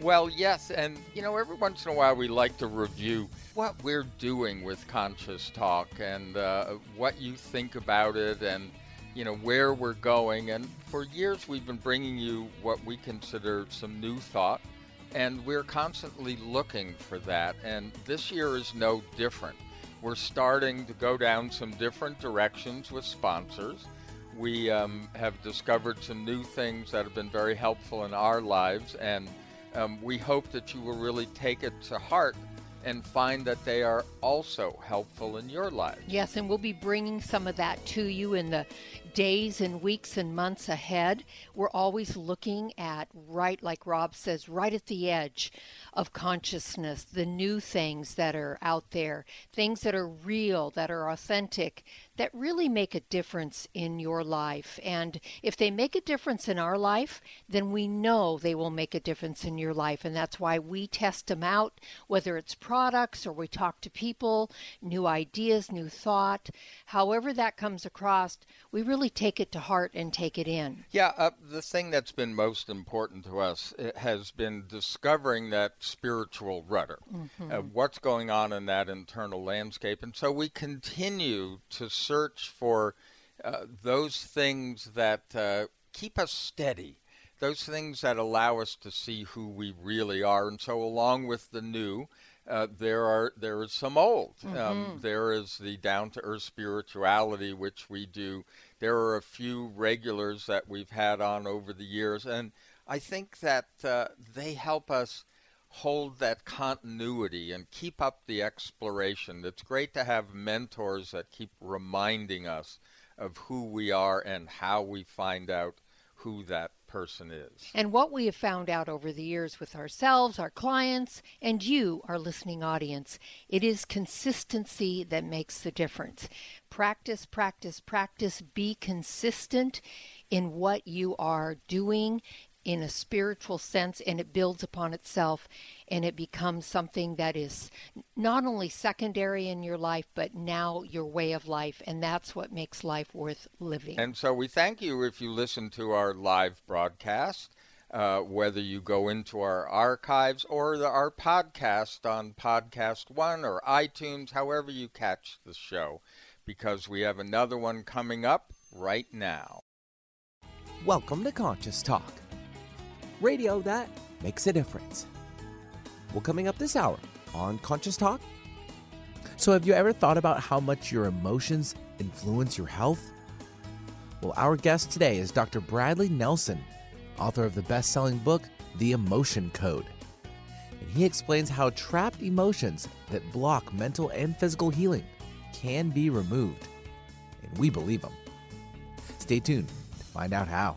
Well, yes, and you know, every once in a while we like to review what we're doing with Conscious Talk and uh, what you think about it and you know where we're going. And for years we've been bringing you what we consider some new thought, and we're constantly looking for that. And this year is no different. We're starting to go down some different directions with sponsors. We um, have discovered some new things that have been very helpful in our lives, and um, we hope that you will really take it to heart and find that they are also helpful in your life. Yes, and we'll be bringing some of that to you in the days and weeks and months ahead. We're always looking at right, like Rob says, right at the edge of consciousness, the new things that are out there, things that are real, that are authentic, that really make a difference in your life. And if they make a difference in our life, then we know they will make a difference in your life. And that's why we test them out, whether it's products or we talk to people, new ideas, new thought. However, that comes across, we really take it to heart and take it in. Yeah, uh, the thing that's been most important to us has been discovering that spiritual rudder, mm-hmm. uh, what's going on in that internal landscape. And so we continue to search for uh, those things that uh, keep us steady, those things that allow us to see who we really are. And so, along with the new, uh, there are there is some old. Um, mm-hmm. Um, there is the down to earth spirituality, which we do. There are a few regulars that we've had on over the years, and I think that uh, they help us hold that continuity and keep up the exploration. It's great to have mentors that keep reminding us of who we are and how we find out who that person is. And what we have found out over the years with ourselves, our clients, and you, our listening audience, it is consistency that makes the difference. Practice, practice, practice. Be consistent in what you are doing in a spiritual sense and it builds upon itself and it becomes something that is not only secondary in your life but now your way of life and that's what makes life worth living. And so we thank you if you listen to our live broadcast uh, whether you go into our archives or the, our podcast on podcast one or itunes however you catch the show because we have another one coming up right now. Welcome to conscious talk radio that makes a difference. Well, coming up this hour on Conscious Talk. So, have you ever thought about how much your emotions influence your health? Well, our guest today is Dr. Bradley Nelson, author of the best selling book, The Emotion Code. And he explains how trapped emotions that block mental and physical healing can be removed. And we believe him. Stay tuned to find out how.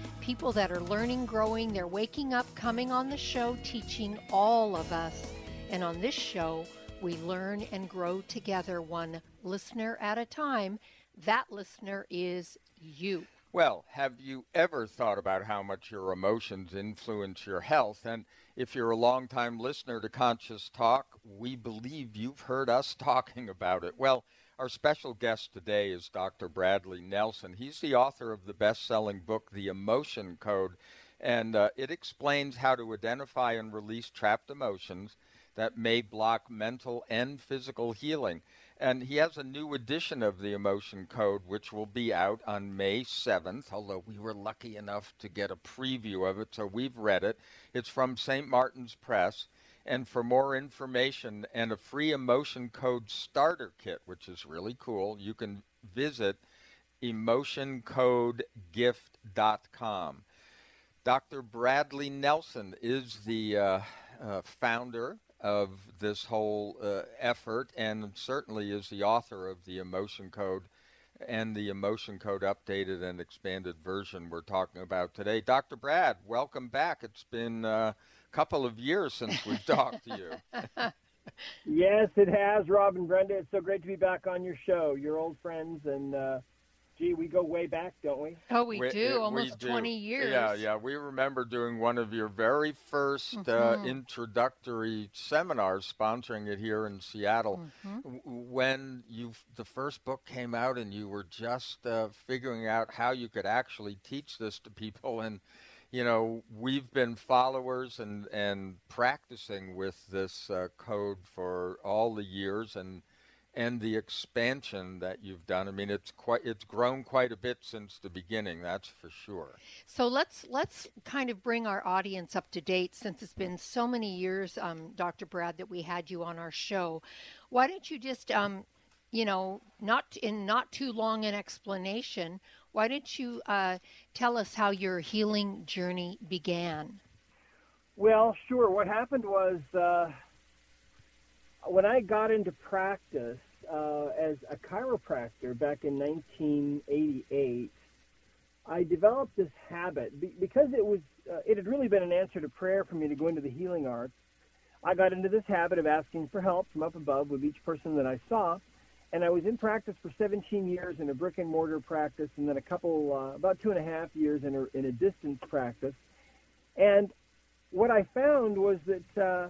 people that are learning, growing. They're waking up, coming on the show, teaching all of us. And on this show, we learn and grow together, one listener at a time. That listener is you. Well, have you ever thought about how much your emotions influence your health? And if you're a long-time listener to Conscious Talk, we believe you've heard us talking about it. Well, our special guest today is Dr. Bradley Nelson. He's the author of the best selling book, The Emotion Code, and uh, it explains how to identify and release trapped emotions that may block mental and physical healing. And he has a new edition of the Emotion Code, which will be out on May 7th, although we were lucky enough to get a preview of it, so we've read it. It's from St. Martin's Press. And for more information and a free emotion code starter kit, which is really cool, you can visit emotioncodegift.com. Dr. Bradley Nelson is the uh, uh, founder of this whole uh, effort and certainly is the author of the Emotion Code and the Emotion Code updated and expanded version we're talking about today. Dr. Brad, welcome back. It's been uh, couple of years since we've talked to you. yes, it has, Rob and Brenda. It's so great to be back on your show. Your old friends and uh, gee, we go way back, don't we? Oh, we, we do, almost we do. 20 years. Yeah, yeah. We remember doing one of your very 1st uh, mm-hmm. uh, introductory seminars, sponsoring it here in Seattle, mm-hmm. when you the first book came out and you were just uh, figuring out how you could actually teach this to people and you know, we've been followers and, and practicing with this uh, code for all the years, and and the expansion that you've done. I mean, it's quite it's grown quite a bit since the beginning. That's for sure. So let's let's kind of bring our audience up to date since it's been so many years, um, Dr. Brad, that we had you on our show. Why don't you just, um, you know, not in not too long an explanation. Why don't you uh, tell us how your healing journey began? Well, sure. What happened was. Uh when I got into practice uh, as a chiropractor back in 1988, I developed this habit because it was uh, it had really been an answer to prayer for me to go into the healing arts. I got into this habit of asking for help from up above with each person that I saw, and I was in practice for 17 years in a brick and mortar practice, and then a couple uh, about two and a half years in a, in a distance practice. And what I found was that uh,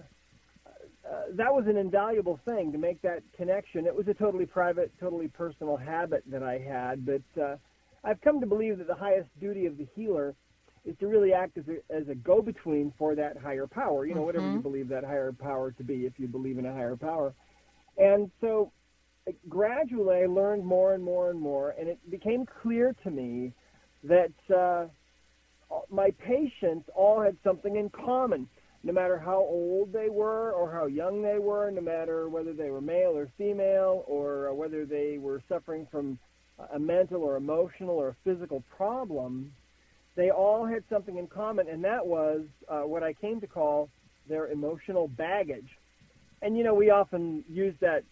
uh, that was an invaluable thing to make that connection. It was a totally private, totally personal habit that I had, but uh, I've come to believe that the highest duty of the healer is to really act as a, as a go-between for that higher power. You know, mm-hmm. whatever you believe that higher power to be, if you believe in a higher power. And so, gradually, I learned more and more and more, and it became clear to me that uh, my patients all had something in common. no matter how old they were or how young they were, no matter whether they were male or female, or whether they were suffering from a mental or emotional or physical problem, they all had something in common, and that was uh, what I came to call their emotional baggage. And you know, we often use that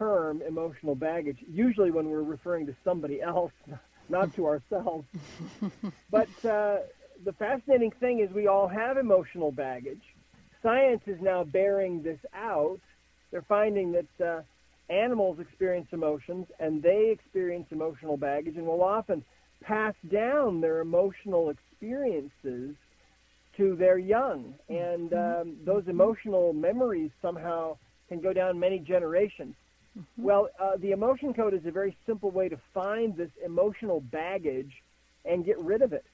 term, emotional baggage, usually when we're referring to somebody else, not to ourselves. but uh, the fascinating thing is we all have emotional baggage. Science is now bearing this out. They're finding that uh, animals experience emotions and they experience emotional baggage and will often pass down their emotional experiences to their young. And mm-hmm. um, those emotional memories somehow can go down many generations. Mm-hmm. Well, uh, the emotion code is a very simple way to find this emotional baggage and get rid of it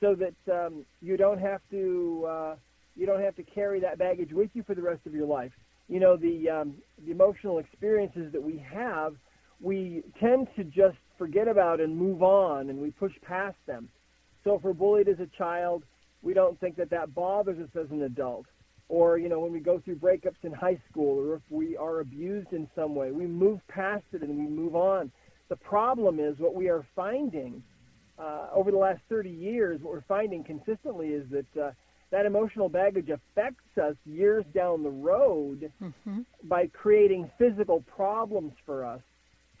so that um, you don't have to uh, you don't have to carry that baggage with you for the rest of your life. You know the um, the emotional experiences that we have, we tend to just forget about and move on, and we push past them. So if we're bullied as a child, we don't think that that bothers us as an adult. Or you know when we go through breakups in high school, or if we are abused in some way, we move past it and we move on. The problem is what we are finding uh, over the last 30 years, what we're finding consistently is that uh, that emotional baggage affects us years down the road mm-hmm. by creating physical problems for us,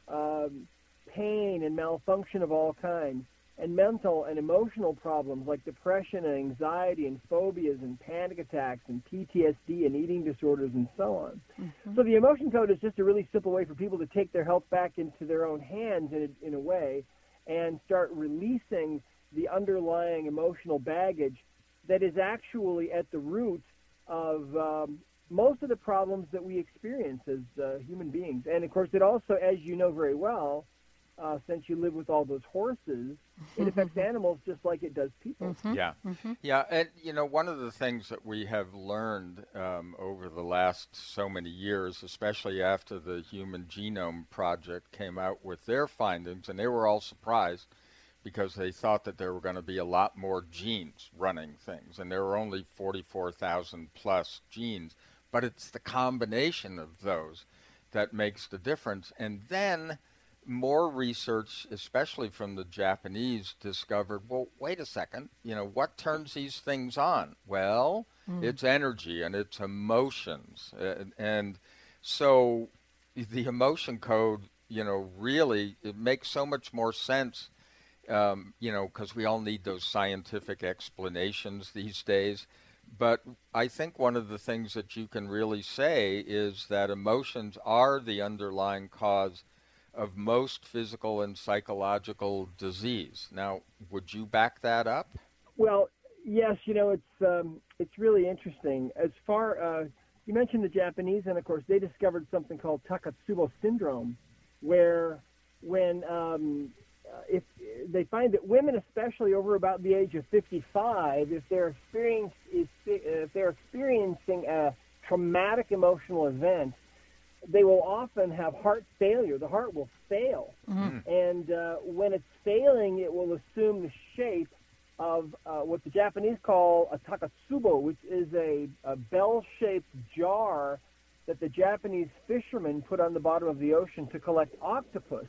um, pain and malfunction of all kinds, and mental and emotional problems like depression and anxiety and phobias and panic attacks and PTSD and eating disorders and so on. Mm-hmm. So the emotion code is just a really simple way for people to take their health back into their own hands in a, in a way and start releasing the underlying emotional baggage that is actually at the root of um, most of the problems that we experience as uh, human beings. And of course, it also, as you know very well, uh, since you live with all those horses, it affects animals just like it does people. Mm-hmm. Yeah, mm-hmm. yeah, and you know, one of the things that we have learned um, over the last so many years, especially after the Human Genome Project came out with their findings, and they were all surprised because they thought that there were going to be a lot more genes running things, and there were only 44,000 plus genes. but it's the combination of those that makes the difference. And then more research, especially from the Japanese, discovered well, wait a second, you know, what turns these things on? Well, mm. it's energy and it's emotions. And, and so the emotion code, you know, really it makes so much more sense. Um, you know, because we all need those scientific explanations these days. But I think one of the things that you can really say is that emotions are the underlying cause of most physical and psychological disease. Now, would you back that up? Well, yes. You know, it's um, it's really interesting. As far uh, you mentioned the Japanese, and of course they discovered something called Takotsubo syndrome, where when um, uh, if they find that women, especially over about the age of 55, if they're experiencing if they're experiencing a traumatic emotional event, they will often have heart failure. The heart will fail, mm-hmm. and uh, when it's failing, it will assume the shape of uh, what the Japanese call a takotsubo, which is a, a bell-shaped jar that the Japanese fishermen put on the bottom of the ocean to collect octopus.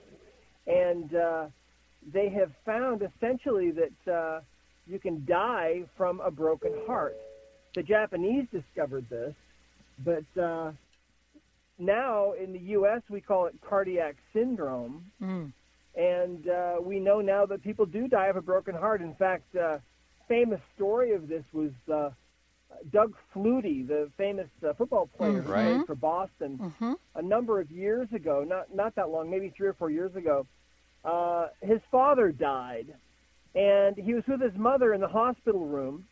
And uh, they have found essentially that uh, you can die from a broken heart. The Japanese discovered this, but uh, now in the U.S. we call it cardiac syndrome, mm. and uh, we know now that people do die of a broken heart. In fact, uh, famous story of this was uh, Doug Flutie, the famous uh, football player mm-hmm. right. for Boston, mm-hmm. a number of years ago, not not that long, maybe three or four years ago. Uh, his father died, and he was with his mother in the hospital room,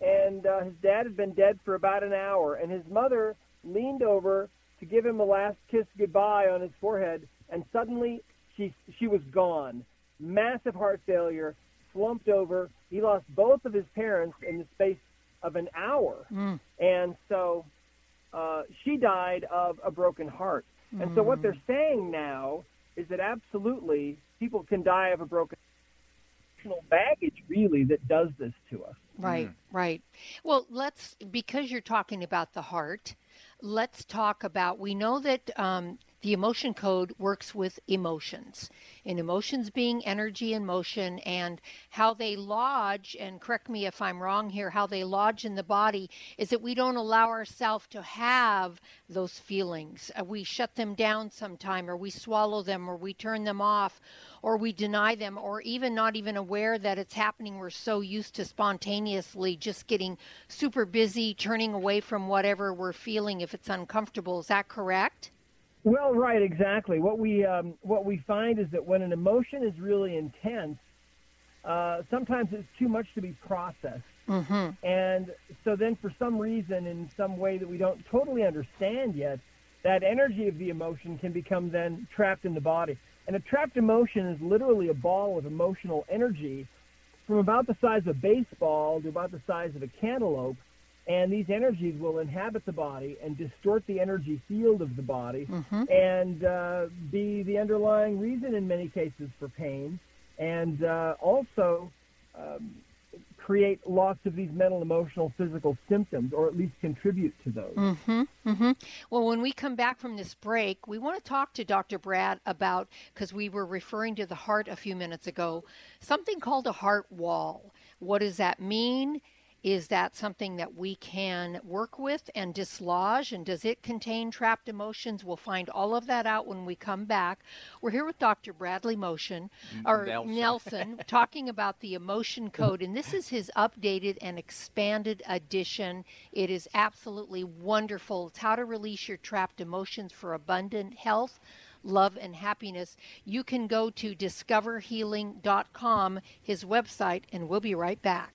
and uh, his dad had been dead for about an hour, and his mother leaned over to give him a last kiss goodbye on his forehead, and suddenly she she was gone. Massive heart failure, slumped over. He lost both of his parents in the space of an hour, mm. and so uh, she died of a broken heart. Mm. And so what they're saying now is that absolutely people can die of a broken baggage really that does this to us. Right, mm. right. Well, let's because you're talking about the heart let's talk about we know that um, the emotion code works with emotions, and emotions being energy and motion, and how they lodge, and correct me if I'm wrong here, how they lodge in the body is that we don't allow ourselves to have those feelings. Uh, we shut them down sometime, or we swallow them, or we turn them off, or we deny them, or even not even aware that it's happening. We're so used to spontaneously just getting super busy, turning away from whatever we're feeling if it's uncomfortable. Is that correct? Well, right, exactly. What we um, what we find is that when an emotion is really intense, uh, sometimes it's too much to be processed, mm-hmm. and so then for some reason, in some way that we don't totally understand yet, that energy of the emotion can become then trapped in the body. And a trapped emotion is literally a ball of emotional energy from about the size of a baseball to about the size of a cantaloupe and these energies will inhabit the body and distort the energy field of the body mm-hmm. and uh, be the underlying reason in many cases for pain and uh, also um, create lots of these mental, emotional, physical symptoms, or at least contribute to those. Mm-hmm, mm-hmm. Well, when we come back from this break, we want to talk to Dr. Brad about, because we were referring to the heart a few minutes ago, something called a heart wall. What does that mean? Is that something that we can work with and dislodge? And does it contain trapped emotions? We'll find all of that out when we come back. We're here with Dr. Bradley Motion or Nelson, Nelson talking about the emotion code, and this is his updated and expanded edition. It is absolutely wonderful. It's how to release your trapped emotions for abundant health love, and happiness, you can go to discoverhealing.com, his website, and we'll be right back.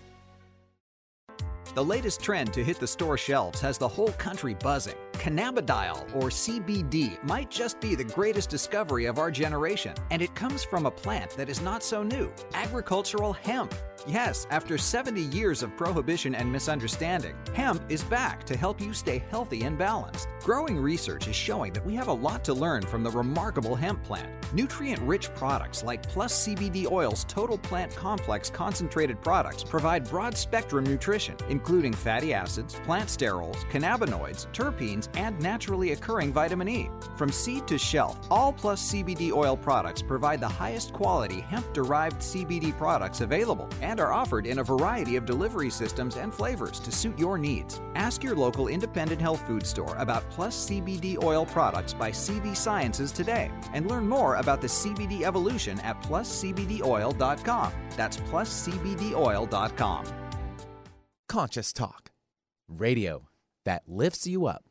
The latest trend to hit the store shelves has the whole country buzzing. Cannabidiol, or CBD, might just be the greatest discovery of our generation, and it comes from a plant that is not so new agricultural hemp. Yes, after 70 years of prohibition and misunderstanding, hemp is back to help you stay healthy and balanced. Growing research is showing that we have a lot to learn from the remarkable hemp plant. Nutrient rich products like Plus CBD Oil's Total Plant Complex concentrated products provide broad spectrum nutrition, including fatty acids, plant sterols, cannabinoids, terpenes, and naturally occurring vitamin E. From seed to shelf, all Plus CBD Oil products provide the highest quality hemp derived CBD products available and are offered in a variety of delivery systems and flavors to suit your needs. Ask your local independent health food store about Plus CBD Oil products by CV Sciences today and learn more about the CBD evolution at pluscbdoil.com. That's pluscbdoil.com. Conscious Talk, radio that lifts you up.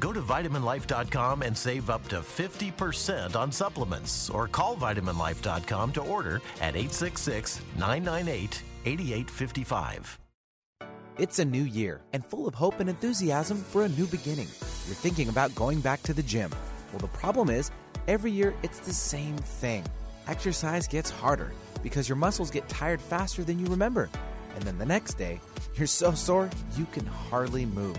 Go to vitaminlife.com and save up to 50% on supplements or call vitaminlife.com to order at 866 998 8855. It's a new year and full of hope and enthusiasm for a new beginning. You're thinking about going back to the gym. Well, the problem is, every year it's the same thing. Exercise gets harder because your muscles get tired faster than you remember. And then the next day, you're so sore you can hardly move.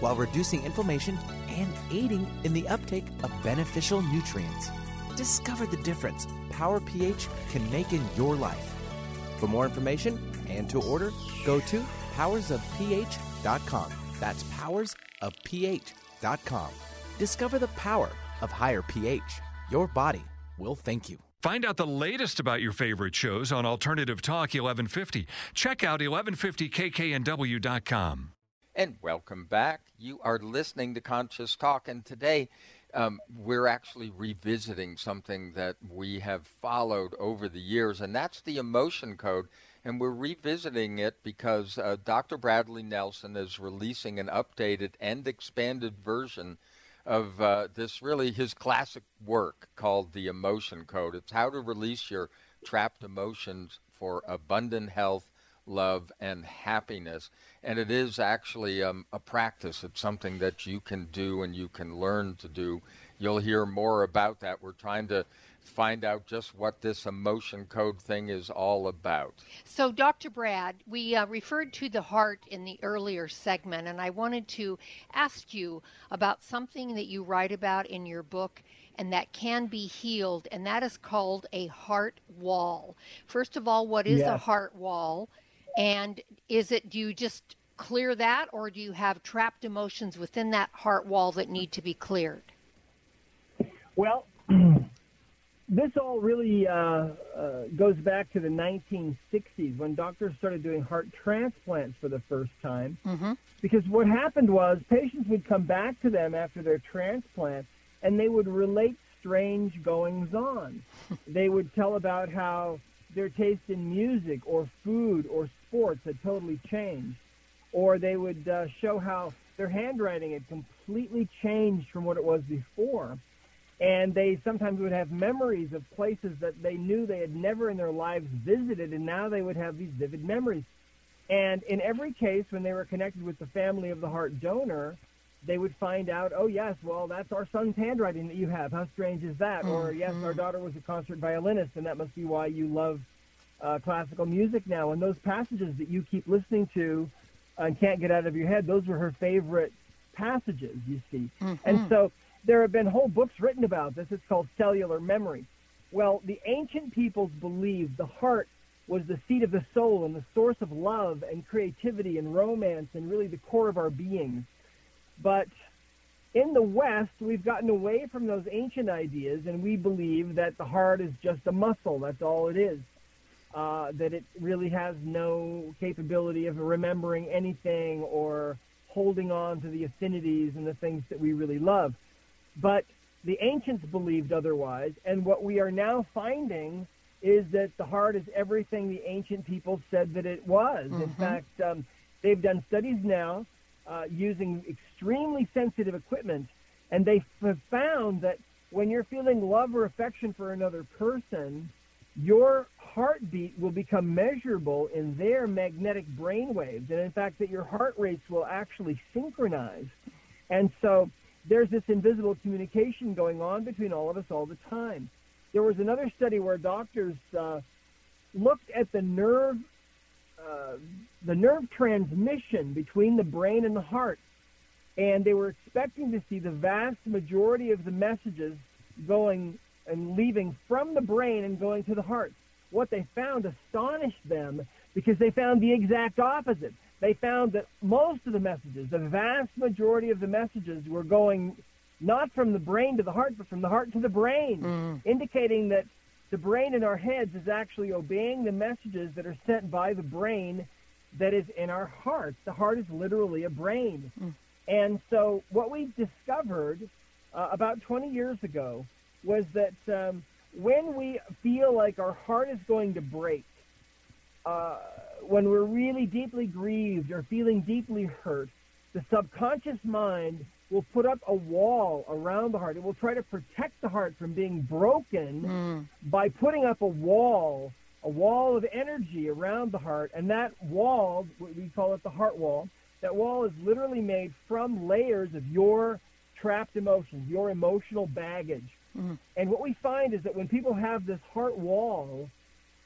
while reducing inflammation and aiding in the uptake of beneficial nutrients. Discover the difference Power pH can make in your life. For more information and to order, go to powersofph.com. That's powersofph.com. Discover the power of higher pH. Your body will thank you. Find out the latest about your favorite shows on Alternative Talk 1150. Check out 1150kknw.com. And welcome back. You are listening to Conscious Talk, and today um, we're actually revisiting something that we have followed over the years, and that's the emotion code. And we're revisiting it because uh, Dr. Bradley Nelson is releasing an updated and expanded version of uh, this really his classic work called the Emotion Code. It's how to release your trapped emotions for abundant health, love, and happiness and it is actually um, a practice. It's something that you can do and you can learn to do. You'll hear more about that. We're trying to find out just what this emotion code thing is all about. So, Dr. Brad, we uh, referred to the heart in the earlier segment, and I wanted to ask you about something that you write about in your book and that can be healed, and that is called a heart wall. First of all, what is yes. a heart wall? And is it, do you just clear that, or do you have trapped emotions within that heart wall that need to be cleared? Well, this all really uh, uh, goes back to the 1960s when doctors started doing heart transplants for the first time. Mm-hmm. Because what happened was patients would come back to them after their transplant and they would relate strange goings on. they would tell about how their taste in music or food or sports had totally changed. Or they would uh, show how their handwriting had completely changed from what it was before and they sometimes would have memories of places that they knew they had never in their lives visited, and now they would have these vivid memories. And in every case, when they were connected with the family of the heart donor, they would find out, oh, yes, well, that's our son's handwriting that you have. How strange is that? Mm-hmm. Or, yes, our daughter was a concert violinist, and that must be why you love uh, classical music now. And those passages that you keep listening to and can't get out of your head, those were her favorite passages, you see. Mm-hmm. And so there have been whole books written about this. It's called cellular memory. Well, the ancient peoples believed the heart was the seat of the soul and the source of love and creativity and romance and really the core of our being. But in the West, we've gotten away from those ancient ideas and we believe that the heart is just a muscle. That's all it is. Uh, that it really has no capability of remembering anything or holding on to the affinities and the things that we really love. But the ancients believed otherwise, and what we are now finding is that the heart is everything the ancient people said that it was. Mm-hmm. In fact, um, they've done studies now uh, using extremely sensitive equipment, and they have found that when you're feeling love or affection for another person, your heartbeat will become measurable in their magnetic brain waves, and in fact, that your heart rates will actually synchronize. And so there's this invisible communication going on between all of us all the time. There was another study where doctors uh, looked at the nerve, uh, the nerve transmission between the brain and the heart, and they were expecting to see the vast majority of the messages going and leaving from the brain and going to the heart. What they found astonished them because they found the exact opposite they found that most of the messages, the vast majority of the messages, were going not from the brain to the heart, but from the heart to the brain, mm. indicating that the brain in our heads is actually obeying the messages that are sent by the brain that is in our hearts. The heart is literally a brain. Mm. And so, what we discovered uh, about 20 years ago was that um, when we feel like our heart is going to break, uh, when we're really deeply grieved or feeling deeply hurt, the subconscious mind will put up a wall around the heart. It will try to protect the heart from being broken mm. by putting up a wall, a wall of energy around the heart. And that wall, we call it the heart wall, that wall is literally made from layers of your trapped emotions, your emotional baggage. Mm. And what we find is that when people have this heart wall,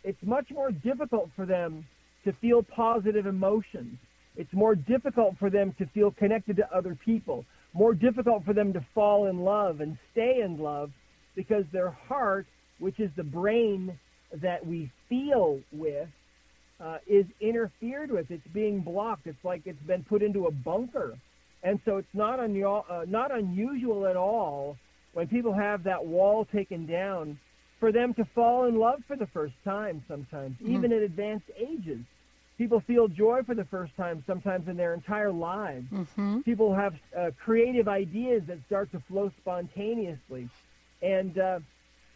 it's much more difficult for them to feel positive emotions. It's more difficult for them to feel connected to other people, more difficult for them to fall in love and stay in love because their heart, which is the brain that we feel with, uh, is interfered with. It's being blocked. It's like it's been put into a bunker. And so it's not, un- uh, not unusual at all when people have that wall taken down for them to fall in love for the first time sometimes, mm-hmm. even at advanced ages. People feel joy for the first time sometimes in their entire lives. Mm-hmm. People have uh, creative ideas that start to flow spontaneously. And uh,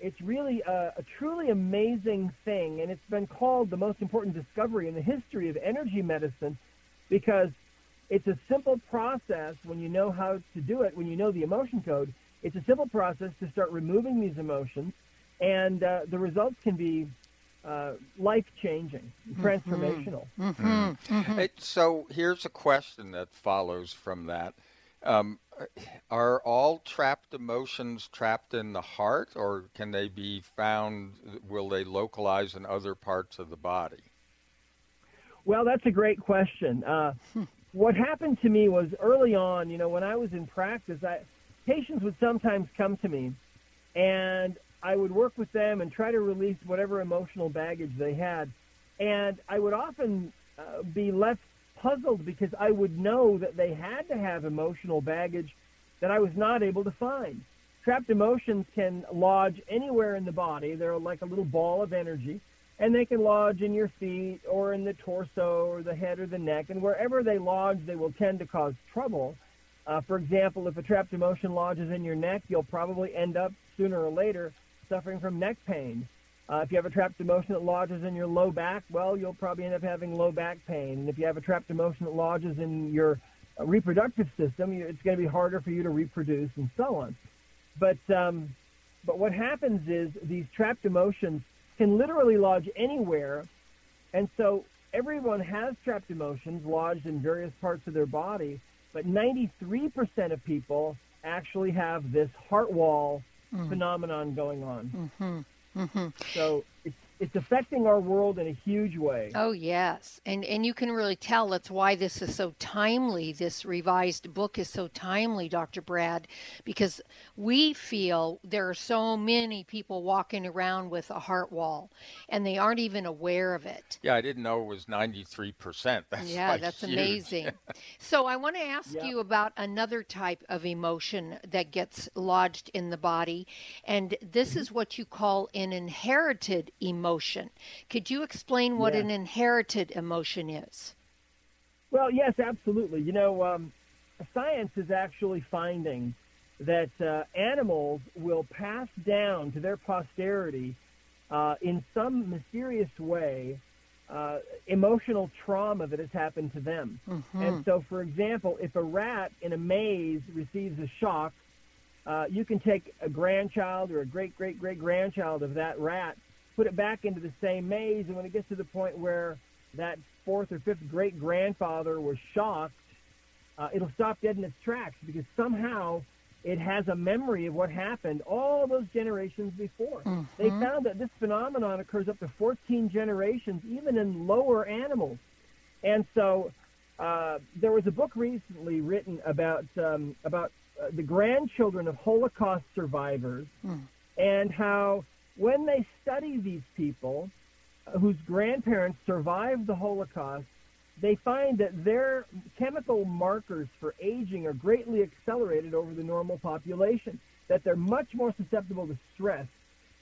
it's really a, a truly amazing thing. And it's been called the most important discovery in the history of energy medicine because it's a simple process when you know how to do it, when you know the emotion code. It's a simple process to start removing these emotions, and uh, the results can be uh, life changing, mm-hmm. transformational. Mm-hmm. Mm-hmm. mm-hmm. It, so here's a question that follows from that. Um, are all trapped emotions trapped in the heart, or can they be found? Will they localize in other parts of the body? Well, that's a great question. Uh, hmm. what happened to me was early on, you know, when I was in practice, I, patients would sometimes come to me, and I would work with them and try to release whatever emotional baggage they had. And I would often uh, be left puzzled because I would know that they had to have emotional baggage that I was not able to find. trapped emotions can lodge anywhere in the body. They're like a little ball of energy, and they can lodge in your feet or in the torso or the head or the neck. And wherever they lodge, they will tend to cause trouble. Uh, for example, if a trapped emotion lodges in your neck, you'll probably end up sooner or later suffering from neck pain. Uh, if you have a trapped emotion that lodges in your low back, well, you'll probably end up having low back pain. And if you have a trapped emotion that lodges in your reproductive system, it's going to be harder for you to reproduce and so on. But um, but what happens is these trapped emotions can literally lodge anywhere, and so everyone has trapped emotions lodged in various parts of their body. But 93% of people actually have this heart wall mm. phenomenon going on. Mm-hmm. Mm-hmm. So it's it's affecting our world in a huge way. Oh yes, and and you can really tell that's why this is so timely. This revised book is so timely, Dr. Brad, because we feel there are so many people walking around with a heart wall, and they aren't even aware of it. Yeah, I didn't know it was ninety three percent. Yeah, like that's huge. amazing. so I want to ask Yep. you about another type of emotion that gets lodged in the body, and this Mm-hmm. is what you call an inherited emotion. Could you explain what Yeah. an inherited emotion is? Well, yes, absolutely. You know, um, science is actually finding that uh, animals will pass down to their posterity uh, in some mysterious way uh, emotional trauma that has happened to them. Mm-hmm. And so, for example, if a rat in a maze receives a shock, uh, you can take a grandchild or a great great great grandchild of that rat, put it back into the same maze, and when it gets to the point where that fourth or fifth great grandfather was shocked, uh, it'll stop dead in its tracks because somehow it has a memory of what happened all those generations before. They found that this phenomenon occurs up to 14 generations, even in lower animals. And so uh, there was a book recently written about um, about uh, the grandchildren of Holocaust survivors and how when they study these people uh, whose grandparents survived the Holocaust, they find that their chemical markers for aging are greatly accelerated over the normal population, that they're much more susceptible to stress,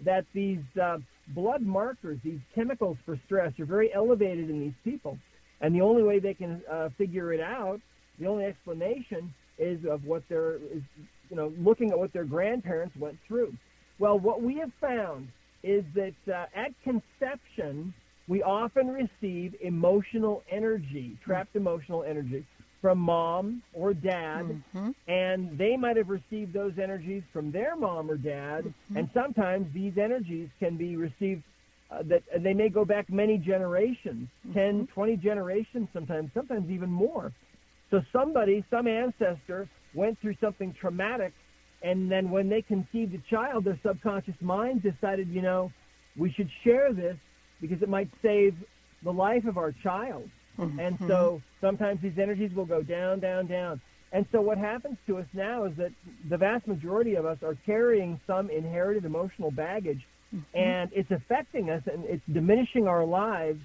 that these uh, blood markers, these chemicals for stress, are very elevated in these people. And the only way they can uh, figure it out, the only explanation is of what their, is, you know, looking at what their grandparents went through. Well, what we have found is that uh, at conception, we often receive emotional energy, trapped emotional energy from mom or dad, and they might have received those energies from their mom or dad, and sometimes these energies can be received uh, that they may go back many generations, 10, 20 generations sometimes, sometimes even more. So somebody, some ancestor went through something traumatic and then when they conceived a child, their subconscious mind decided, you know, we should share this because it might save the life of our child. Mm-hmm. And so sometimes these energies will go down, down, down. And so what happens to us now is that the vast majority of us are carrying some inherited emotional baggage, mm-hmm. and it's affecting us, and it's diminishing our lives,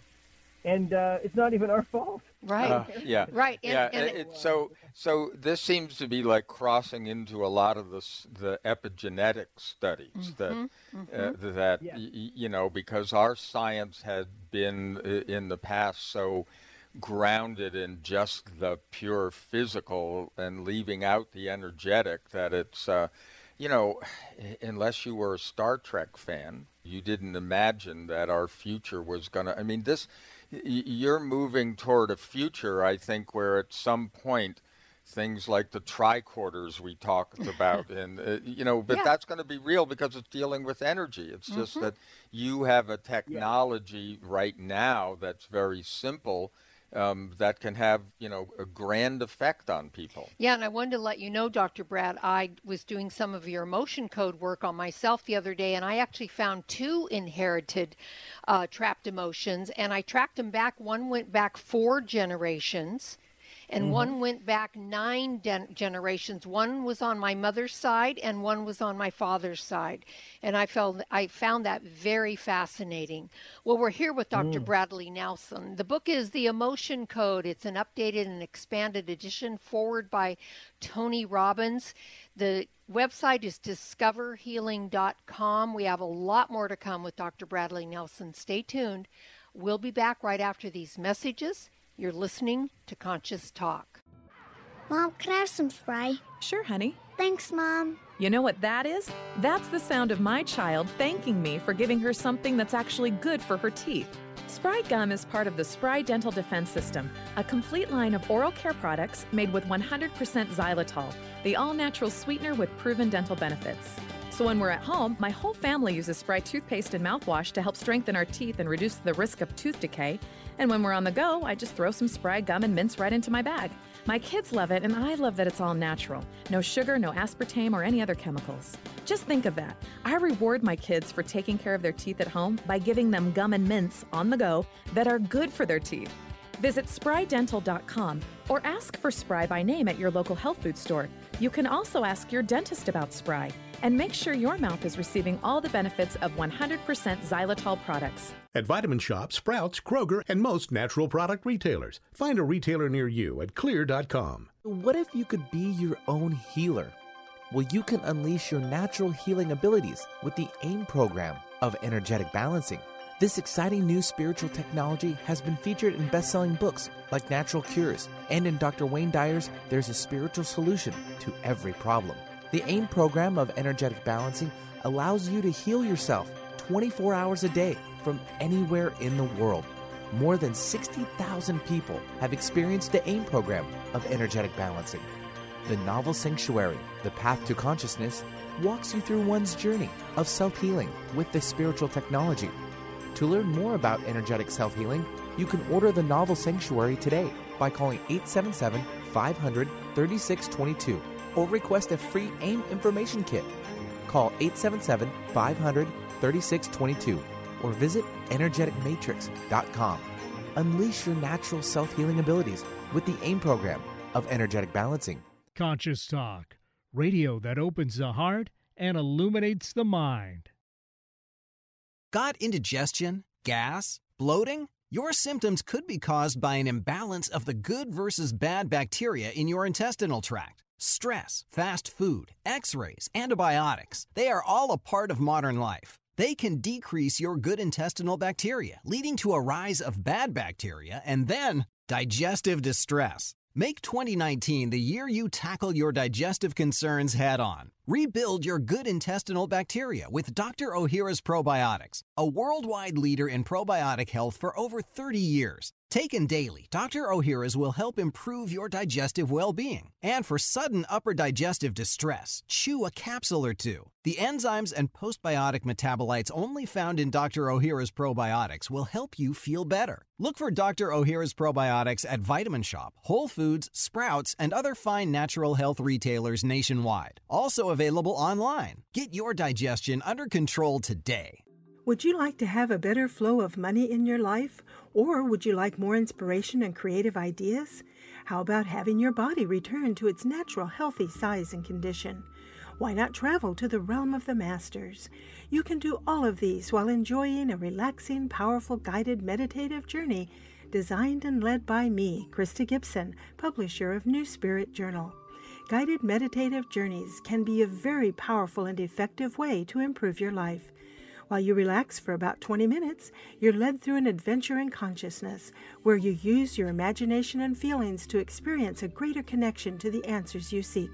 and uh, it's not even our fault. Right. Uh, yeah. Right. And, yeah. and it- it- so so this seems to be like crossing into a lot of the the epigenetic studies that uh, that Yeah. y- y- you know because our science had been i- in the past so grounded in just the pure physical and leaving out the energetic that it's uh, you know unless you were a Star Trek fan you didn't imagine that our future was going to I mean this y- you're moving toward a future I think where at some point things like the tricorders we talked about and uh, you know but Yeah. that's going to be real because it's dealing with energy. It's just that you have a technology right now that's very simple um, that can have you know a grand effect on people Yeah, and I wanted to let you know, Dr. Brad, I was doing some of your emotion code work on myself the other day, and I actually found two inherited uh, trapped emotions, and I tracked them back. One went back four generations, and mm-hmm. one went back nine de- generations. One was on my mother's side, and one was on my father's side, and I felt I found that very fascinating. Well, we're here with Dr. Mm. Bradley Nelson. The book is The Emotion Code. It's an updated and expanded edition, foreword by Tony Robbins. The website is discoverhealing.com. We have a lot more to come with Dr. Bradley Nelson. Stay tuned. We'll be back right after these messages. You're listening to Conscious Talk. Mom, can I have some Spry? Sure, honey. Thanks, Mom. You know what that is? That's the sound of my child thanking me for giving her something that's actually good for her teeth. Spry Gum is part of the Spry Dental Defense System, a complete line of oral care products made with 100% xylitol, the all natural sweetener with proven dental benefits. So when we're at home, my whole family uses Spry toothpaste and mouthwash to help strengthen our teeth and reduce the risk of tooth decay. And when we're on the go, I just throw some Spry gum and mints right into my bag. My kids love it, and I love that it's all natural. No sugar, no aspartame, or any other chemicals. Just think of that. I reward my kids for taking care of their teeth at home by giving them gum and mints on the go that are good for their teeth. Visit sprydental.com or ask for Spry by name at your local health food store. You can also ask your dentist about Spry and make sure your mouth is receiving all the benefits of 100% xylitol products. At Vitamin Shoppe, Sprouts, Kroger, and most natural product retailers. Find a retailer near you at xlear.com. What if you could be your own healer? Well, you can unleash your natural healing abilities with the AIM program of energetic balancing. This exciting new spiritual technology has been featured in best selling books like Natural Cures, and in Dr. Wayne Dyer's There's a Spiritual Solution to Every Problem. The AIM program of energetic balancing allows you to heal yourself 24 hours a day from anywhere in the world. More than 60,000 people have experienced the AIM program of energetic balancing. The novel Sanctuary, The Path to Consciousness, walks you through one's journey of self healing with this spiritual technology to learn more about energetic self healing, you can order the novel Sanctuary today by calling 877 500 3622 or request a free AIM information kit. Call 877 500 3622 or visit energeticmatrix.com. Unleash your natural self healing abilities with the AIM program of energetic balancing. Conscious Talk, radio that opens the heart and illuminates the mind. Got indigestion, gas, bloating? Your symptoms could be caused by an imbalance of the good versus bad bacteria in your intestinal tract. Stress, fast food, x rays, antibiotics, they are all a part of modern life. They can decrease your good intestinal bacteria, leading to a rise of bad bacteria and then digestive distress. Make 2019 the year you tackle your digestive concerns head on. Rebuild your good intestinal bacteria with Dr. Ohhira's Probiotics, a worldwide leader in probiotic health for over 30 years. Taken daily, Dr. Ohhira's will help improve your digestive well being. And for sudden upper digestive distress, chew a capsule or two. The enzymes and postbiotic metabolites only found in Dr. Ohhira's probiotics will help you feel better. Look for Dr. Ohhira's probiotics at Vitamin Shoppe, Whole Foods, Sprouts, and other fine natural health retailers nationwide. Also available online. Get your digestion under control today. Would you like to have a better flow of money in your life? Or would you like more inspiration and creative ideas? How about having your body return to its natural healthy size and condition? Why not travel to the realm of the masters? You can do all of these while enjoying a relaxing, powerful, guided meditative journey designed and led by me, Krysta Gibson, publisher of New Spirit Journal. Guided meditative journeys can be a very powerful and effective way to improve your life. While you relax for about 20 minutes, you're led through an adventure in consciousness where you use your imagination and feelings to experience a greater connection to the answers you seek.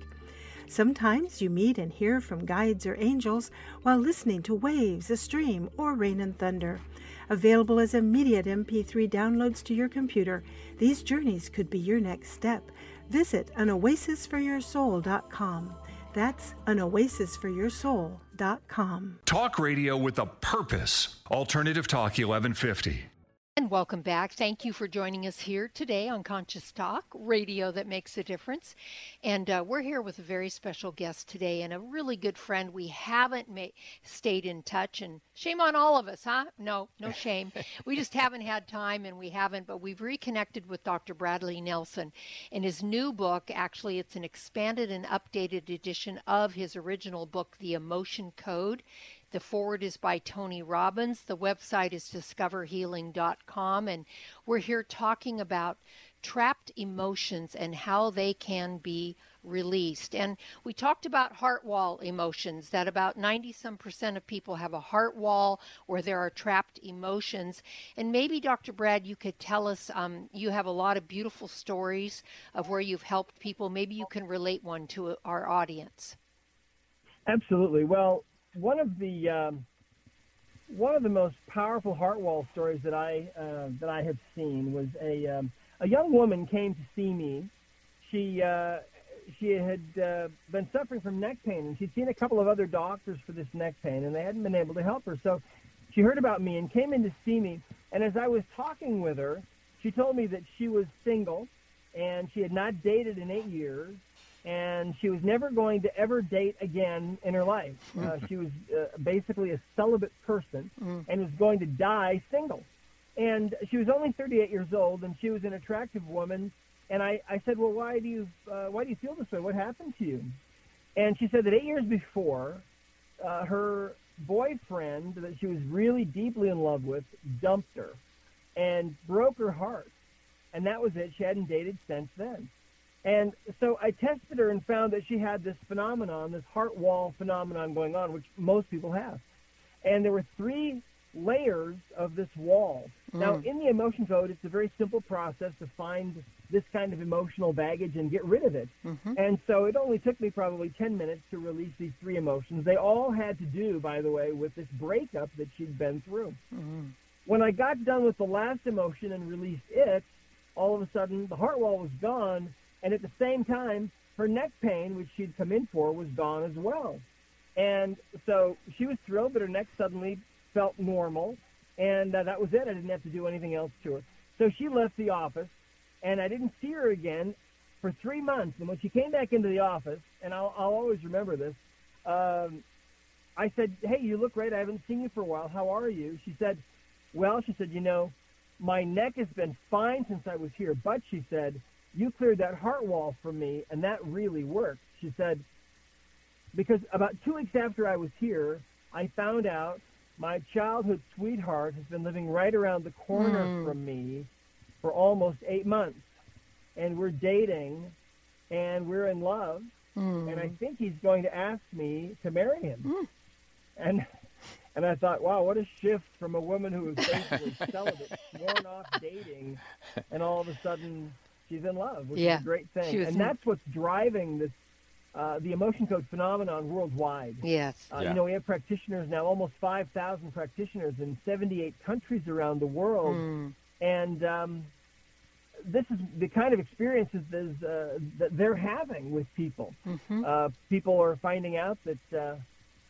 Sometimes you meet and hear from guides or angels while listening to waves, a stream, or rain and thunder. Available as immediate MP3 downloads to your computer, these journeys could be your next step. Visit anoasisforyoursoul.com. That's anoasisforyoursoul.com. Talk radio with a purpose. Alternative Talk 1150. And welcome back. Thank you for joining us here today on Conscious Talk, radio that makes a difference. And uh, we're here with a very special guest today and a really good friend. We haven't ma- stayed in touch, and shame on all of us, huh? No, no shame. we just haven't had time, and we haven't, but we've reconnected with Dr. Bradley Nelson. In his new book, actually, it's an expanded and updated edition of his original book, The Emotion Code. The foreword is by Tony Robbins. The website is discoverhealing.com. And we're here talking about trapped emotions and how they can be released. And we talked about heart wall emotions, that about 90 some percent of people have a heart wall where there are trapped emotions. And maybe, Dr. Brad, you could tell us um, you have a lot of beautiful stories of where you've helped people. Maybe you can relate one to our audience. Absolutely. Well, one of the um, one of the most powerful heart wall stories that I uh, that I have seen was a um, a young woman came to see me. She uh, she had uh, been suffering from neck pain, and she'd seen a couple of other doctors for this neck pain, and they hadn't been able to help her. So she heard about me and came in to see me. And as I was talking with her, she told me that she was single and she had not dated in eight years and she was never going to ever date again in her life. Uh, she was uh, basically a celibate person Mm. and was going to die single. And she was only 38 years old, and she was an attractive woman. And I, I said, well, why do you uh, why do you feel this way? What happened to you? And she said that eight years before, uh, her boyfriend that she was really deeply in love with dumped her and broke her heart. And that was it. She hadn't dated since then. And so I tested her and found that she had this phenomenon, this heart wall phenomenon going on, which most people have. And there were three layers of this wall. Now, Mm. in the emotion code, it's a very simple process to find this kind of emotional baggage and get rid of it. Mm-hmm. And so it only took me probably 10 minutes to release these three emotions. They all had to do, by the way, with this breakup that she'd been through. Mm. When I got done with the last emotion and released it, all of a sudden the heart wall was gone, and at the same time, her neck pain, which she'd come in for, was gone as well. And so she was thrilled that her neck suddenly felt normal, and uh, that was it. I didn't have to do anything else to her. So she left the office, and I didn't see her again for three months. And when she came back into the office, and I'll, I'll always remember this, um, I said, "Hey, you look great. I haven't seen you for a while. How are you?" She said, "Well," she said, "You know, my neck has been fine since I was here, but she said you cleared that heart wall for me, and that really worked." She said, "Because about two weeks after I was here, I found out my childhood sweetheart has been living right around the corner Hmm. from me for almost eight months, and we're dating, and we're in love." Mm. and I think he's going to ask me to marry him. Hmm. And and I thought, wow, what a shift from a woman who was basically celibate, sworn off dating, and all of a sudden she's in love, which Yeah. is a great thing. And in- that's what's driving this uh, the emotion code phenomenon worldwide. Yes. Uh, Yeah. You know, we have practitioners now, almost 5,000 practitioners in 78 countries around the world. Mm. And um, this is the kind of experiences that, is, uh, that they're having with people. Mhm. Uh, people are finding out that, uh,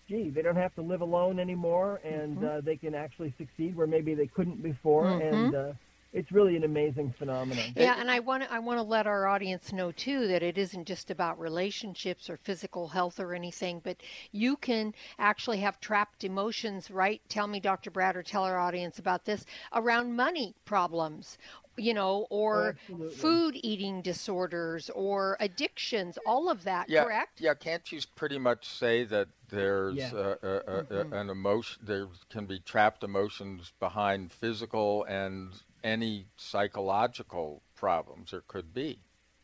gee, they don't have to live alone anymore, and Mhm. uh, they can actually succeed where maybe they couldn't before. Mhm. And uh, it's really an amazing phenomenon. Yeah, and I want to I want to let our audience know too that it isn't just about relationships or physical health or anything, but you can actually have trapped emotions, right? Tell me, Dr. Brad, or tell our audience about this around money problems, you know, or Absolutely. food eating disorders or addictions, all of that, yeah, correct? Yeah, can't you pretty much say that there's Yeah. uh, uh, uh, Mhm. an emotion, there can be trapped emotions behind physical and any psychological problems there could be.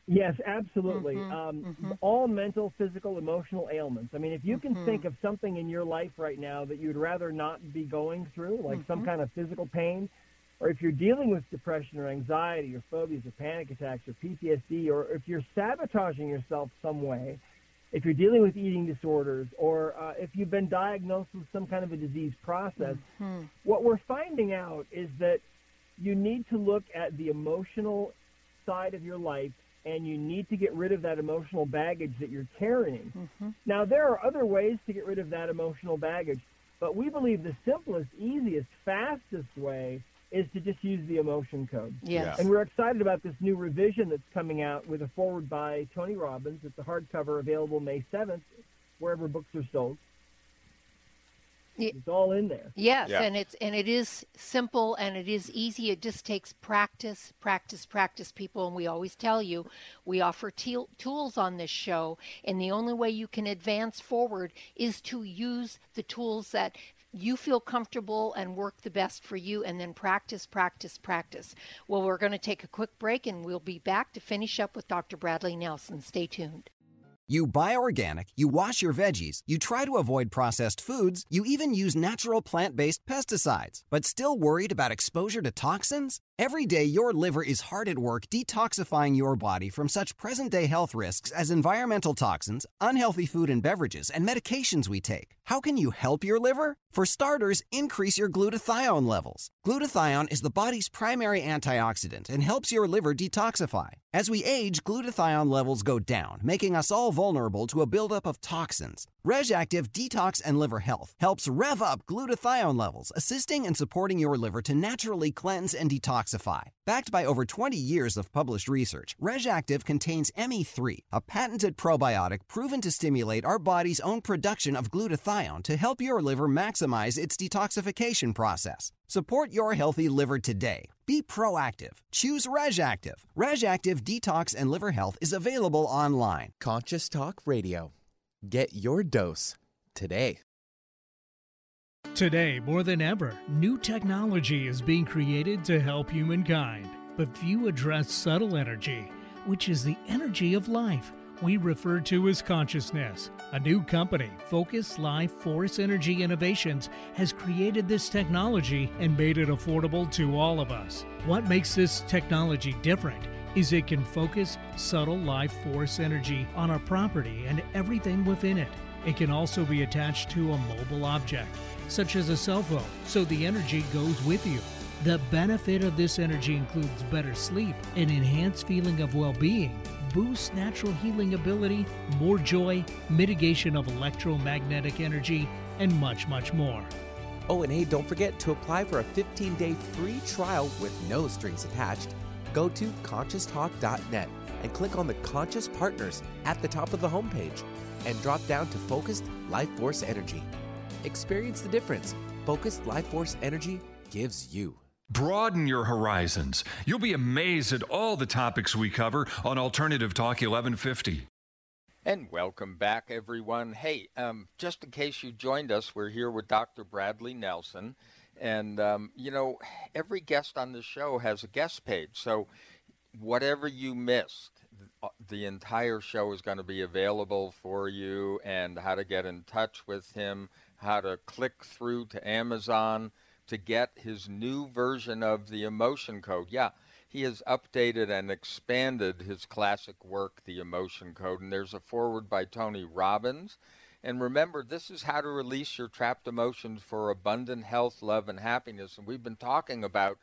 Yes, absolutely. Mhm, Um, mhm. All mental, physical, emotional ailments. I mean, if you can Mhm. think of something in your life right now that you'd rather not be going through, like some Mhm. kind of physical pain, or if you're dealing with depression or anxiety or phobias or panic attacks or PTSD, or if you're sabotaging yourself some way, if you're dealing with eating disorders, or uh, if you've been diagnosed with some kind of a disease process, Mhm. what we're finding out is that you need to look at the emotional side of your life and you need to get rid of that emotional baggage that you're carrying. Mhm. Now, there are other ways to get rid of that emotional baggage, but we believe the simplest, easiest, fastest way is to just use the emotion code. Yes. And we're excited about this new revision that's coming out with a foreword by Tony Robbins. It's a hardcover available May 7th, wherever books are sold. It's all in there. Yes, and it's and it is simple and it is easy. It just takes practice, practice, practice, people. And we always tell you, we offer te- tools on this show, and the only way you can advance forward is to use the tools that you feel comfortable and work the best for you, and then practice, practice, practice. Well, we're going to take a quick break, and we'll be back to finish up with Dr. Bradley Nelson. Stay tuned. You buy organic, you wash your veggies, you try to avoid processed foods, you even use natural plant based pesticides, but still worried about exposure to toxins? Every day, your liver is hard at work detoxifying your body from such present day health risks as environmental toxins, unhealthy food and beverages, and medications we take. How can you help your liver? For starters, increase your glutathione levels. Glutathione is the body's primary antioxidant and helps your liver detoxify. As we age, glutathione levels go down, making us all vulnerable to a buildup of toxins. Reg'Activ Detox and Liver Health helps rev up glutathione levels, assisting and supporting your liver to naturally cleanse and detoxify. Backed by over 20 years of published research, Reg'Activ contains ME3, a patented probiotic proven to stimulate our body's own production of glutathione to help your liver maximize its detoxification process. Support your healthy liver today. Be proactive. Choose Reg'Activ. Reg'Activ Detox and Liver Health is available online. Conscious Talk Radio. Get your dose today. Today, more than ever, new technology is being created to help humankind. But few address subtle energy, which is the energy of life we refer to as consciousness. A new company, Focus Life Force Energy Innovations, has created this technology and made it affordable to all of us. What makes this technology different is it can focus subtle life force energy on a property and everything within it. It can also be attached to a mobile object, such as a cell phone, so the energy goes with you. The benefit of this energy includes better sleep, an enhanced feeling of well being, boosts natural healing ability, more joy, mitigation of electromagnetic energy, and much, much more. Oh, and hey, don't forget to apply for a 15 day free trial with no strings attached. Go to conscioustalk.net and click on the Conscious Partners at the top of the homepage and drop down to Focused Life Force Energy. Experience the difference Focused Life Force Energy gives you. Broaden your horizons. You'll be amazed at all the topics we cover on Alternative Talk 1150. And welcome back, everyone. Hey, um, just in case you joined us, we're here with Dr. Bradley Nelson. And, um, you know, every guest on the show has a guest page. So whatever you missed, uh, the entire show is going to be available for you and how to get in touch with him, how to click through to Amazon to get his new version of the emotion code. Yeah, he has updated and expanded his classic work, The Emotion Code, and there's a foreword by Tony Robbins. And remember, this is how to release your trapped emotions for abundant health, love, and happiness. And we've been talking about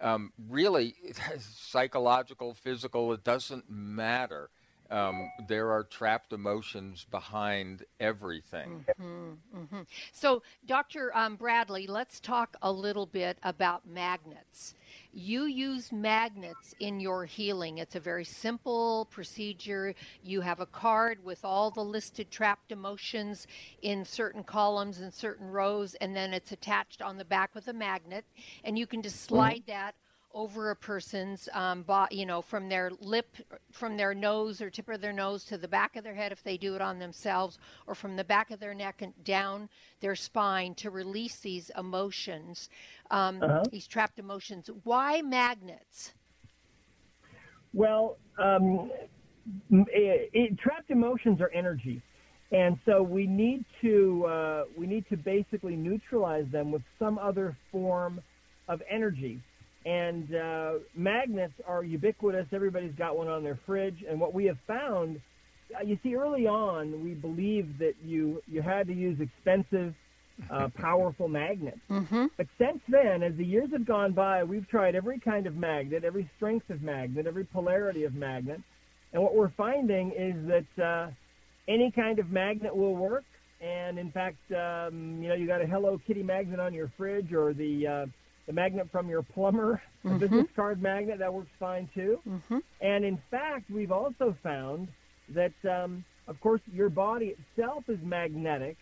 um, really psychological, physical, it doesn't matter. Um, there are trapped emotions behind everything. Mm-hmm, mm-hmm. So, Dr. Um, Bradley, let's talk a little bit about magnets. You use magnets in your healing. It's a very simple procedure. You have a card with all the listed trapped emotions in certain columns and certain rows, and then it's attached on the back with a magnet, and you can just slide mm-hmm. that over a person's um, body, you know, from their lip, from their nose or tip of their nose to the back of their head if they do it on themselves, or from the back of their neck and down their spine to release these emotions, um, uh-huh. these trapped emotions. Why magnets? Well, um, it, it, trapped emotions are energy. And so we need to uh, we need to basically neutralize them with some other form of energy. And uh, magnets are ubiquitous. Everybody's got one on their fridge. And what we have found, uh, you see, early on, we believed that you, you had to use expensive, uh, powerful magnets. Mm-hmm. But since then, as the years have gone by, we've tried every kind of magnet, every strength of magnet, every polarity of magnet. And what we're finding is that uh, any kind of magnet will work. And in fact, um, you know, you got a Hello Kitty magnet on your fridge or the uh, the magnet from your plumber, a Mhm. business card magnet that works fine too. Mm-hmm. And in fact, we've also found that, um, of course, your body itself is magnetic.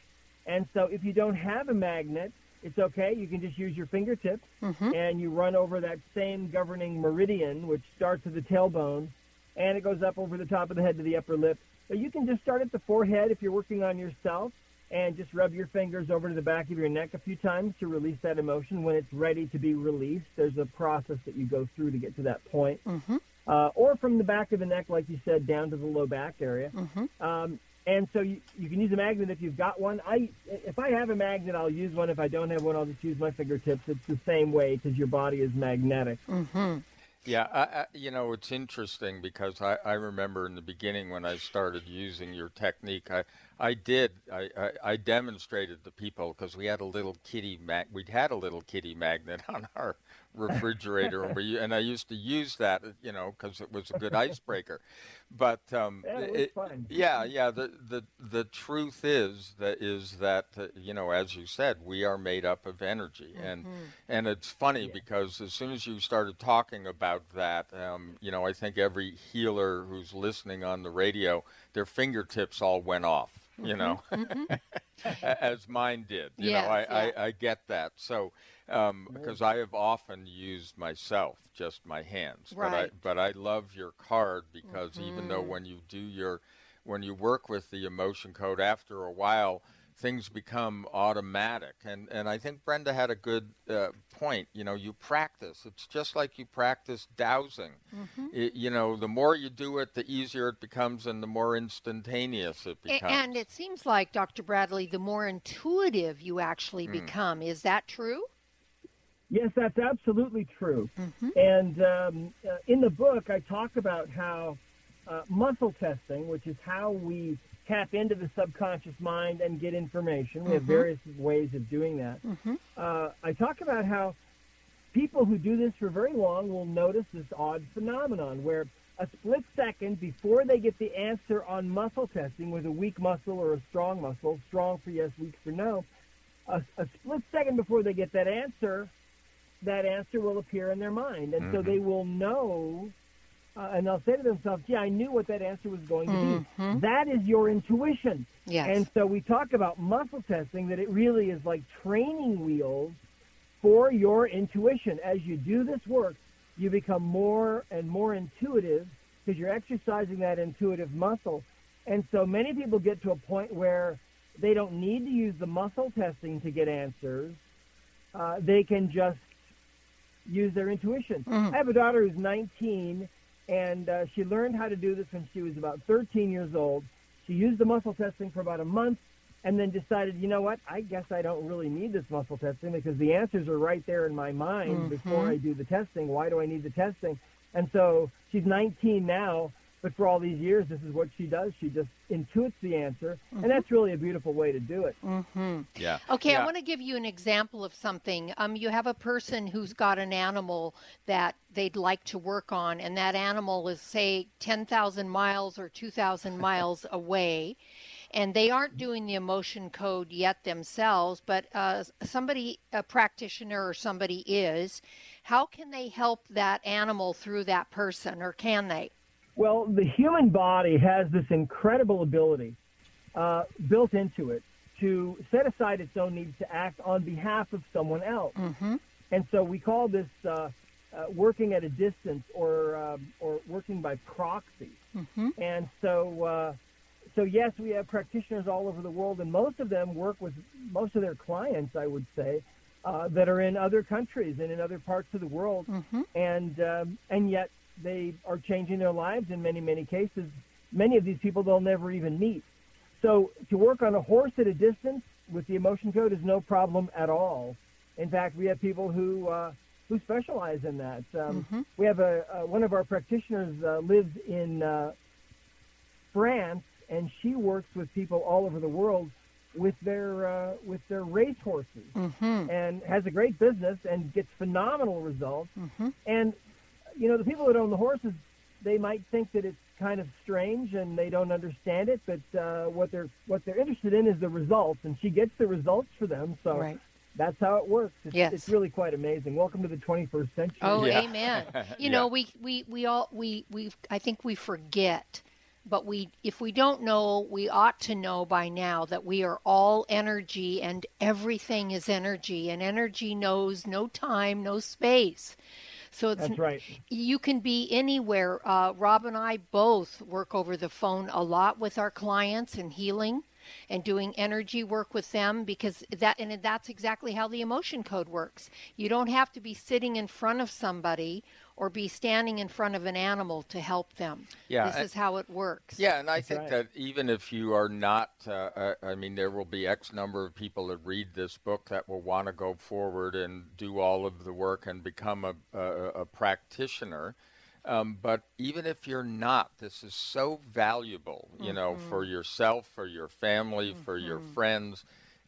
And so if you don't have a magnet, it's okay. You can just use your fingertips Mhm. and you run over that same governing meridian, which starts at the tailbone and it goes up over the top of the head to the upper lip. But you can just start at the forehead if you're working on yourself and just rub your fingers over to the back of your neck a few times to release that emotion. When it's ready to be released, there's a process that you go through to get to that point. Mm-hmm. Uh, or from the back of the neck, like you said, down to the low back area. Mm-hmm. Um, and so you, you can use a magnet if you've got one. I if I have a magnet, I'll use one. If I don't have one, I'll just use my fingertips. It's the same way because your body is magnetic. Mm-hmm. Yeah, I, I, you know, it's interesting because I, I remember in the beginning when I started using your technique, I, I did, I, I, I demonstrated to people because we had a little kitty mag, we'd had a little kitty magnet on our refrigerator, and, we, and I used to use that, you know, because it was a good icebreaker. But um, Yeah, it was fun. yeah, yeah. The, the the truth is that is that uh, you know, as you said, we are made up of energy, and Mm-hmm. and it's funny because as soon as you started talking about that, um, you know, I think every healer who's listening on the radio, their fingertips all went off. You know, as mine did. You know, I, Mm-hmm. I, I get that. So because I have often used myself, just my hands. But I Right. but I love your card because even though Mhm. when you do your when you work with the emotion code after a while things become automatic and and I think Brenda had a good uh, point you know you practice it's just like you practice dowsing Mm-hmm. It- you know the more you do it the easier it becomes and the more instantaneous it becomes And it seems like, Dr. Bradley, the more intuitive you actually Mm. become. Is that true? Yes, that's absolutely true. Mm-hmm. And um, uh, in the book, I talk about how uh, muscle testing, which is how we tap into the subconscious mind and get information. We have Mhm. various ways of doing that. Mm-hmm. Uh, I talk about how people who do this for very long will notice this odd phenomenon where a split second before they get the answer on muscle testing with a weak muscle or a strong muscle, strong for yes, weak for no, a, a split second before they get that answer, that answer will appear in their mind. And so Mhm. they will know, uh, and they'll say to themselves, yeah, I knew what that answer was going to be. Mhm. That is your intuition. Yes. And so we talk about muscle testing, that it really is like training wheels for your intuition. As you do this work, you become more and more intuitive because you're exercising that intuitive muscle. And so many people get to a point where they don't need to use the muscle testing to get answers. Uh, they can just use their intuition. Mhm. I have a daughter who's 19, and uh, she learned how to do this when she was about 13 years old. She used the muscle testing for about a month and then decided, you know what, I guess I don't really need this muscle testing because the answers are right there in my mind before Mhm. I do the testing. Why do I need the testing? And so she's 19 now, but for all these years, this is what she does. She just intuits the answer, Mhm. and that's really a beautiful way to do it. Mm-hmm. yeah Okay, yeah. I want to give you an example of something. Um, you have a person who's got an animal that they'd like to work on, and that animal is, say, 10,000 miles or 2,000 miles away, and they aren't doing the emotion code yet themselves, but uh, somebody, a practitioner or somebody is. How can they help that animal through that person, or can they? Well, the human body has this incredible ability uh, built into it to set aside its own needs to act on behalf of someone else. Mm-hmm. And so we call this uh, uh, working at a distance or, um, or working by proxy. Mm-hmm. And so, uh, so yes, we have practitioners all over the world, and most of them work with most of their clients, I would say, uh, that are in other countries and in other parts of the world, Mm-hmm. and um, and yet they are changing their lives in many many cases. Many of these people they'll never even meet. So to work on a horse at a distance with the emotion code is no problem at all. In fact, we have people who uh, who specialize in that. Um, Mhm. We have a, uh one of our practitioners uh, lives in uh, France, and she works with people all over the world with their uh, with their race horses, Mm-hmm. and has a great business and gets phenomenal results. Mm-hmm. And you know, the people that own the horses, they might think that it's kind of strange and they don't understand it, but uh, what they're what they're interested in is the results, and she gets the results for them. So Right. that's how it works. It's, Yes. it's really quite amazing. Welcome to the 21st century. Oh, amen. You Yeah. know, we, we, we all we we I think we forget, but we if we don't know, we ought to know by now that we are all energy and everything is energy and energy knows no time, no space. So it's That's right. You can be anywhere. Uh, Rob and I both work over the phone a lot with our clients and healing and doing energy work with them because that and that's exactly how the emotion code works. You don't have to be sitting in front of somebody or be standing in front of an animal to help them. Yeah, This I- is how it works. Yeah, and I That's think right. that even if you are not, uh, uh, I mean, there will be X number of people that read this book that will want to go forward and do all of the work and become a, a, a practitioner. Um, but even if you're not, this is so valuable, you know, for yourself, for your family, for your friends,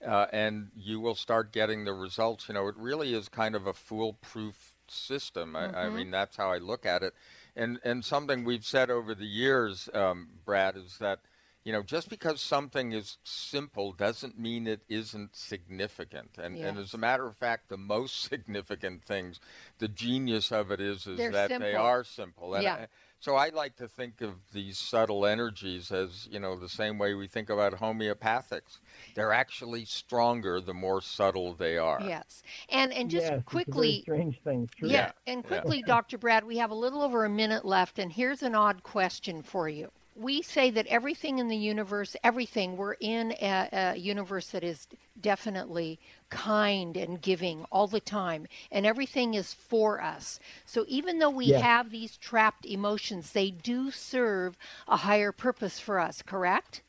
uh, and you will start getting the results. You know, it really is kind of a foolproof system. I, I Mhm. mean, that's how I look at it. And and something we've said over the years, um, Brad, is that you know just because something is simple doesn't mean it isn't significant. And and as a matter of fact, the most significant things, the genius of it is is They're that they are simple. And Yeah. I- so I like to think of these subtle energies as you know the same way we think about homeopathics. They're actually stronger the more subtle they are. Yes. And and just Yes, it's a very quickly strange thing. True. Yeah, and quickly, Dr. Brad, we have a little over a minute left, and here's an odd question for you. We say that everything in the universe, everything, we're in a, a universe that is definitely kind and giving all the time, and everything is for us. So even though we Yes. have these trapped emotions, they do serve a higher purpose for us, correct?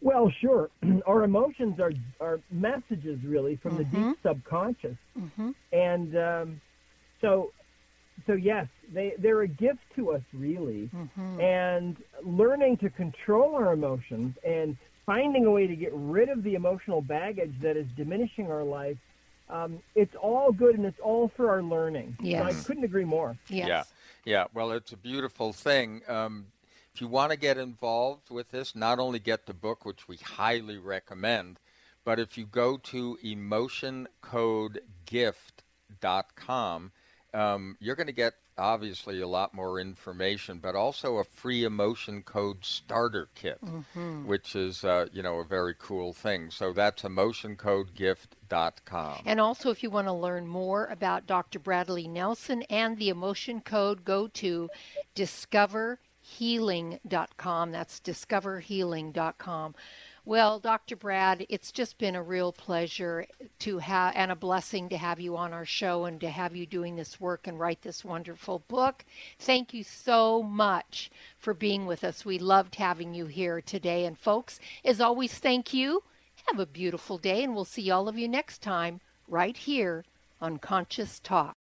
Well, sure. Our emotions are are messages really from the Mm-hmm. deep subconscious, Mm-hmm. and um, so so yes, they they're a gift to us really, Mm-hmm. and learning to control our emotions and finding a way to get rid of the emotional baggage that is diminishing our life. Um, it's all good and it's all for our learning. So I couldn't agree more. Yeah, yeah. Well, it's a beautiful thing. Um, if you want to get involved with this, not only get the book, which we highly recommend, but if you go to emotioncodegift.com, um, you're going to get obviously a lot more information, but also a free emotion code starter kit, Mhm. which is uh, you know a very cool thing. So that's emotioncodegift.com. And also, if you want to learn more about Dr. Bradley Nelson and the emotion code, go to discoverhealing.com. That's discoverhealing.com. Well, Dr. Brad, it's just been a real pleasure to have and a blessing to have you on our show and to have you doing this work and write this wonderful book. Thank you so much for being with us. We loved having you here today. And folks, as always, thank you. Have a beautiful day, and we'll see all of you next time right here on Conscious Talk.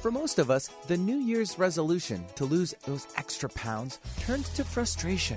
For most of us, the New Year's resolution to lose those extra pounds turns to frustration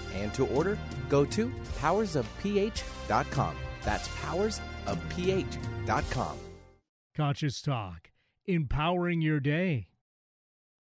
and to order, go to powersofph.com. That's powersofph.com. Conscious Talk, empowering your day.